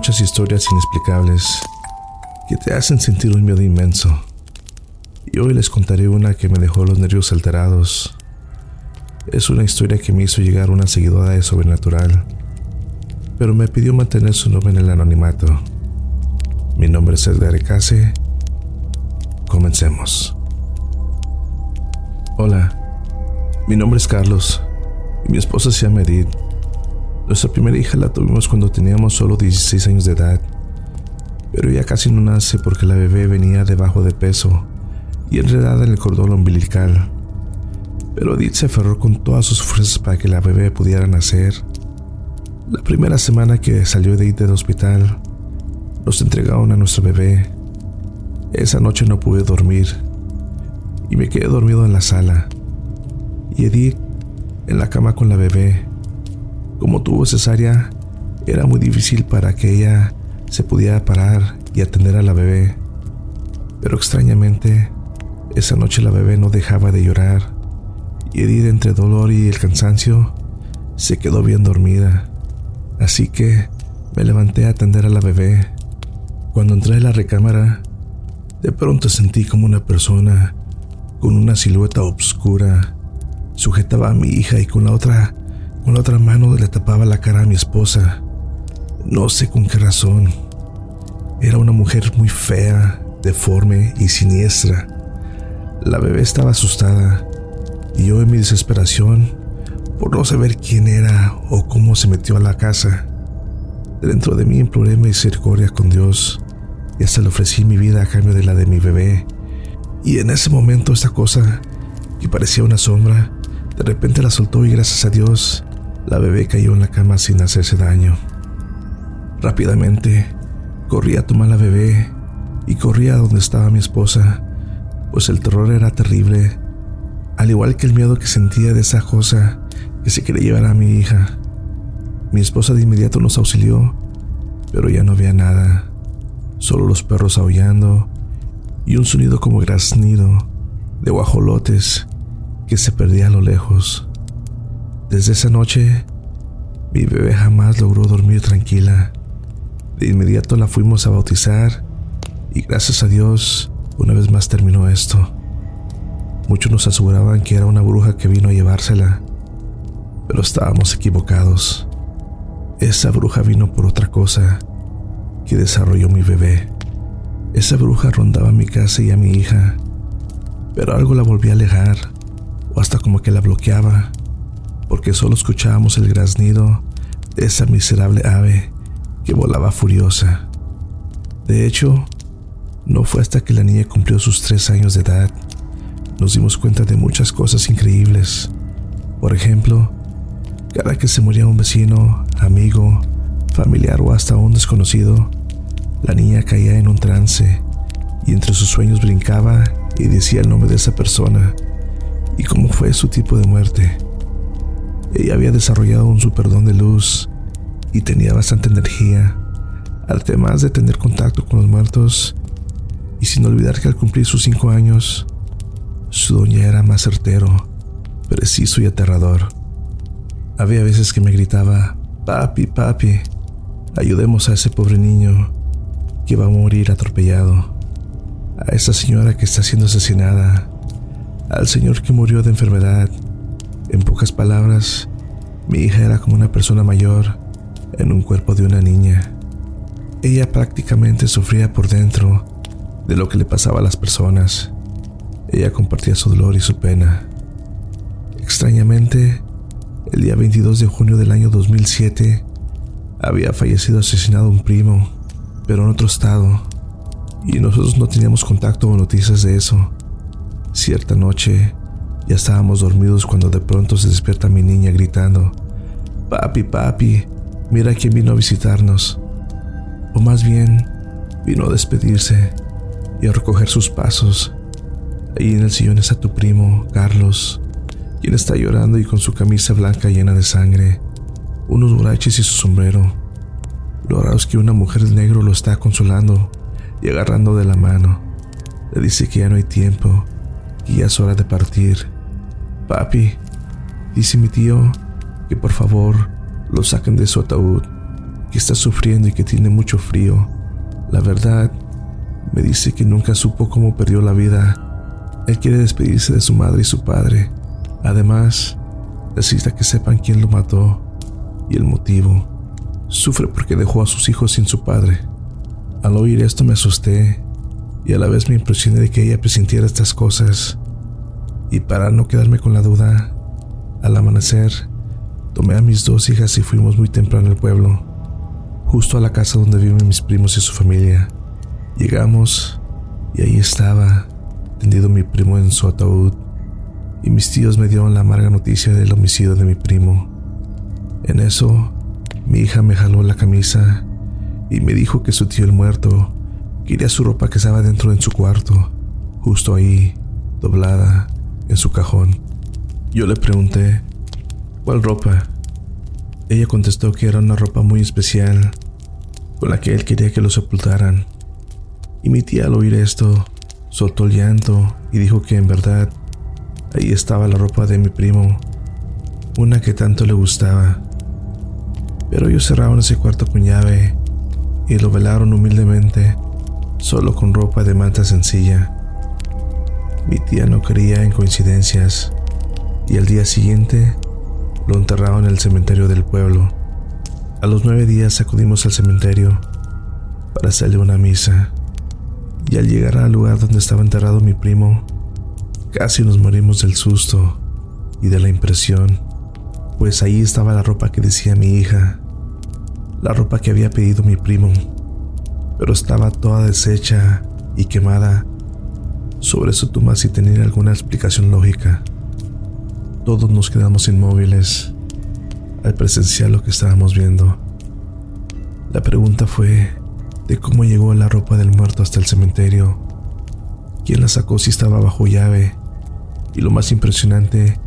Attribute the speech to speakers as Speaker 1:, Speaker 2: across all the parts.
Speaker 1: muchas historias inexplicables que te hacen sentir un miedo inmenso. Y hoy les contaré una que me dejó los nervios alterados. Es una historia que me hizo llegar una seguidora de sobrenatural, pero me pidió mantener su nombre en el anonimato. Mi nombre es Edgar Case. Comencemos. Hola, mi nombre es Carlos y mi esposa se llama Edith. Nuestra primera hija la tuvimos cuando teníamos solo 16 años de edad, pero ya casi no nace porque la bebé venía debajo de peso y enredada en el cordón umbilical. Pero Edith se aferró con todas sus fuerzas para que la bebé pudiera nacer. La primera semana que salió Edith del hospital, nos entregaron a nuestro bebé. Esa noche no pude dormir y me quedé dormido en la sala. Y Edith en la cama con la bebé. Como tuvo cesárea, era muy difícil para que ella se pudiera parar y atender a la bebé. Pero extrañamente, esa noche la bebé no dejaba de llorar y Edith entre dolor y el cansancio se quedó bien dormida. Así que me levanté a atender a la bebé. Cuando entré a la recámara, de pronto sentí como una persona con una silueta oscura sujetaba a mi hija y con la otra con la otra mano le tapaba la cara a mi esposa. No sé con qué razón. Era una mujer muy fea, deforme y siniestra. La bebé estaba asustada y yo en mi desesperación, por no saber quién era o cómo se metió a la casa, dentro de mí imploré misericordia con Dios y hasta le ofrecí mi vida a cambio de la de mi bebé. Y en ese momento esta cosa, que parecía una sombra, de repente la soltó y gracias a Dios la bebé cayó en la cama sin hacerse daño. Rápidamente corrí a tomar la bebé y corrí a donde estaba mi esposa, pues el terror era terrible, al igual que el miedo que sentía de esa cosa que se quería llevar a mi hija. Mi esposa de inmediato nos auxilió, pero ya no había nada, solo los perros aullando y un sonido como graznido de guajolotes que se perdía a lo lejos. Desde esa noche, mi bebé jamás logró dormir tranquila. De inmediato la fuimos a bautizar y gracias a Dios, una vez más terminó esto. Muchos nos aseguraban que era una bruja que vino a llevársela, pero estábamos equivocados. Esa bruja vino por otra cosa que desarrolló mi bebé. Esa bruja rondaba mi casa y a mi hija, pero algo la volvía a alejar, o hasta como que la bloqueaba porque solo escuchábamos el graznido de esa miserable ave que volaba furiosa. De hecho, no fue hasta que la niña cumplió sus tres años de edad nos dimos cuenta de muchas cosas increíbles. Por ejemplo, cada que se moría un vecino, amigo, familiar o hasta un desconocido, la niña caía en un trance y entre sus sueños brincaba y decía el nombre de esa persona y cómo fue su tipo de muerte. Ella había desarrollado un superdón de luz y tenía bastante energía, además de tener contacto con los muertos, y sin olvidar que al cumplir sus cinco años, su doña era más certero, preciso y aterrador. Había veces que me gritaba, papi, papi, ayudemos a ese pobre niño que va a morir atropellado, a esa señora que está siendo asesinada, al señor que murió de enfermedad, en pocas palabras, mi hija era como una persona mayor en un cuerpo de una niña. Ella prácticamente sufría por dentro de lo que le pasaba a las personas. Ella compartía su dolor y su pena. Extrañamente, el día 22 de junio del año 2007, había fallecido asesinado un primo, pero en otro estado, y nosotros no teníamos contacto o noticias de eso. Cierta noche, ya estábamos dormidos cuando de pronto se despierta mi niña gritando, Papi, papi, mira quién vino a visitarnos. O más bien, vino a despedirse y a recoger sus pasos. Ahí en el sillón está tu primo, Carlos, quien está llorando y con su camisa blanca llena de sangre, unos buraches y su sombrero. Lo raro es que una mujer negro lo está consolando y agarrando de la mano. Le dice que ya no hay tiempo, y ya es hora de partir. Papi, dice mi tío que por favor lo saquen de su ataúd. que está sufriendo y que tiene mucho frío. La verdad, me dice que nunca supo cómo perdió la vida. Él quiere despedirse de su madre y su padre. Además, necesita que sepan quién lo mató y el motivo. Sufre porque dejó a sus hijos sin su padre. Al oír esto me asusté y a la vez me impresioné de que ella presintiera estas cosas. Y para no quedarme con la duda, al amanecer, tomé a mis dos hijas y fuimos muy temprano al pueblo, justo a la casa donde viven mis primos y su familia. Llegamos y ahí estaba, tendido mi primo en su ataúd, y mis tíos me dieron la amarga noticia del homicidio de mi primo. En eso, mi hija me jaló la camisa y me dijo que su tío el muerto quería su ropa que estaba dentro en su cuarto, justo ahí, doblada, en su cajón. Yo le pregunté, ¿cuál ropa? Ella contestó que era una ropa muy especial, con la que él quería que lo sepultaran. Y mi tía al oír esto, soltó el llanto y dijo que en verdad ahí estaba la ropa de mi primo, una que tanto le gustaba. Pero ellos cerraron ese cuarto con llave y lo velaron humildemente, solo con ropa de manta sencilla. Mi tía no creía en coincidencias y al día siguiente lo enterraron en el cementerio del pueblo. A los nueve días acudimos al cementerio para hacerle una misa y al llegar al lugar donde estaba enterrado mi primo, casi nos morimos del susto y de la impresión, pues ahí estaba la ropa que decía mi hija, la ropa que había pedido mi primo, pero estaba toda deshecha y quemada sobre su tumba sin tener alguna explicación lógica. Todos nos quedamos inmóviles al presenciar lo que estábamos viendo. La pregunta fue de cómo llegó la ropa del muerto hasta el cementerio, quién la sacó si estaba bajo llave y lo más impresionante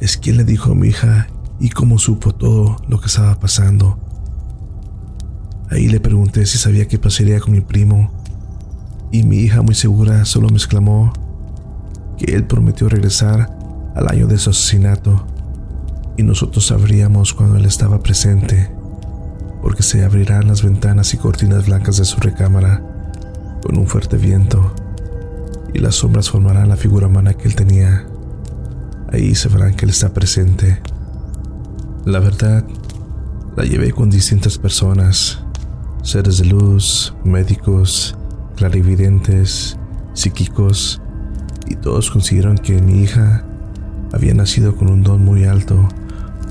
Speaker 1: es quién le dijo a mi hija y cómo supo todo lo que estaba pasando. Ahí le pregunté si sabía qué pasaría con mi primo y mi hija muy segura solo me exclamó que él prometió regresar al año de su asesinato y nosotros sabríamos cuando él estaba presente, porque se abrirán las ventanas y cortinas blancas de su recámara con un fuerte viento y las sombras formarán la figura humana que él tenía. Ahí se verán que él está presente. La verdad, la llevé con distintas personas, seres de luz, médicos, clarividentes, psíquicos, y todos consideraron que mi hija había nacido con un don muy alto,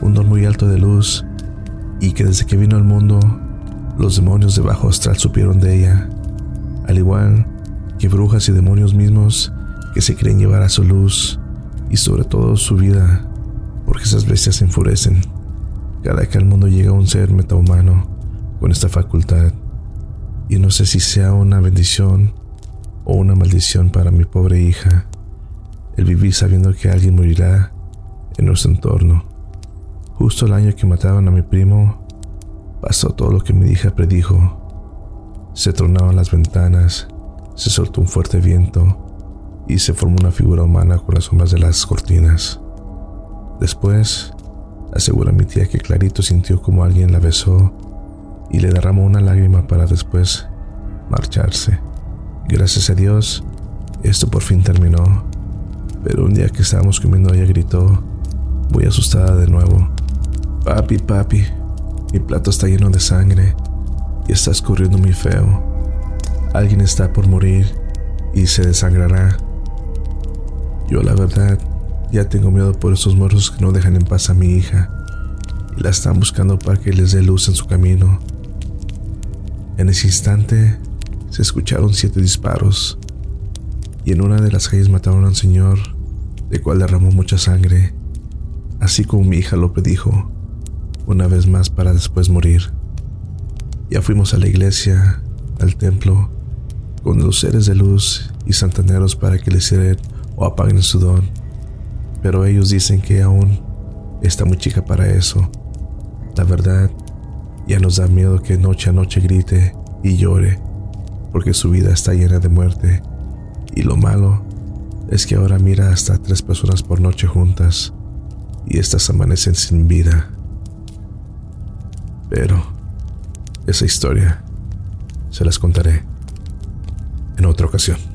Speaker 1: un don muy alto de luz, y que desde que vino al mundo, los demonios de bajo astral supieron de ella, al igual que brujas y demonios mismos que se creen llevar a su luz y sobre todo su vida, porque esas bestias se enfurecen cada que al mundo llega un ser metahumano con esta facultad. Y no sé si sea una bendición o una maldición para mi pobre hija el vivir sabiendo que alguien morirá en nuestro entorno. Justo el año que mataron a mi primo, pasó todo lo que mi hija predijo. Se tronaban las ventanas, se soltó un fuerte viento y se formó una figura humana con las sombras de las cortinas. Después, asegura mi tía que clarito sintió como alguien la besó y le derramó una lágrima para después marcharse. Gracias a Dios, esto por fin terminó, pero un día que estábamos comiendo ella gritó, muy asustada de nuevo, Papi, papi, mi plato está lleno de sangre y está escurriendo muy feo. Alguien está por morir y se desangrará. Yo la verdad ya tengo miedo por esos muertos que no dejan en paz a mi hija y la están buscando para que les dé luz en su camino. En ese instante se escucharon siete disparos y en una de las calles mataron a un señor, de cual derramó mucha sangre, así como mi hija lo predijo, una vez más para después morir. Ya fuimos a la iglesia, al templo, con los seres de luz y santaneros para que le hicieran o apaguen su don, pero ellos dicen que aún está muy chica para eso. La verdad, ya nos da miedo que noche a noche grite y llore, porque su vida está llena de muerte. Y lo malo es que ahora mira hasta tres personas por noche juntas y estas amanecen sin vida. Pero esa historia se las contaré en otra ocasión.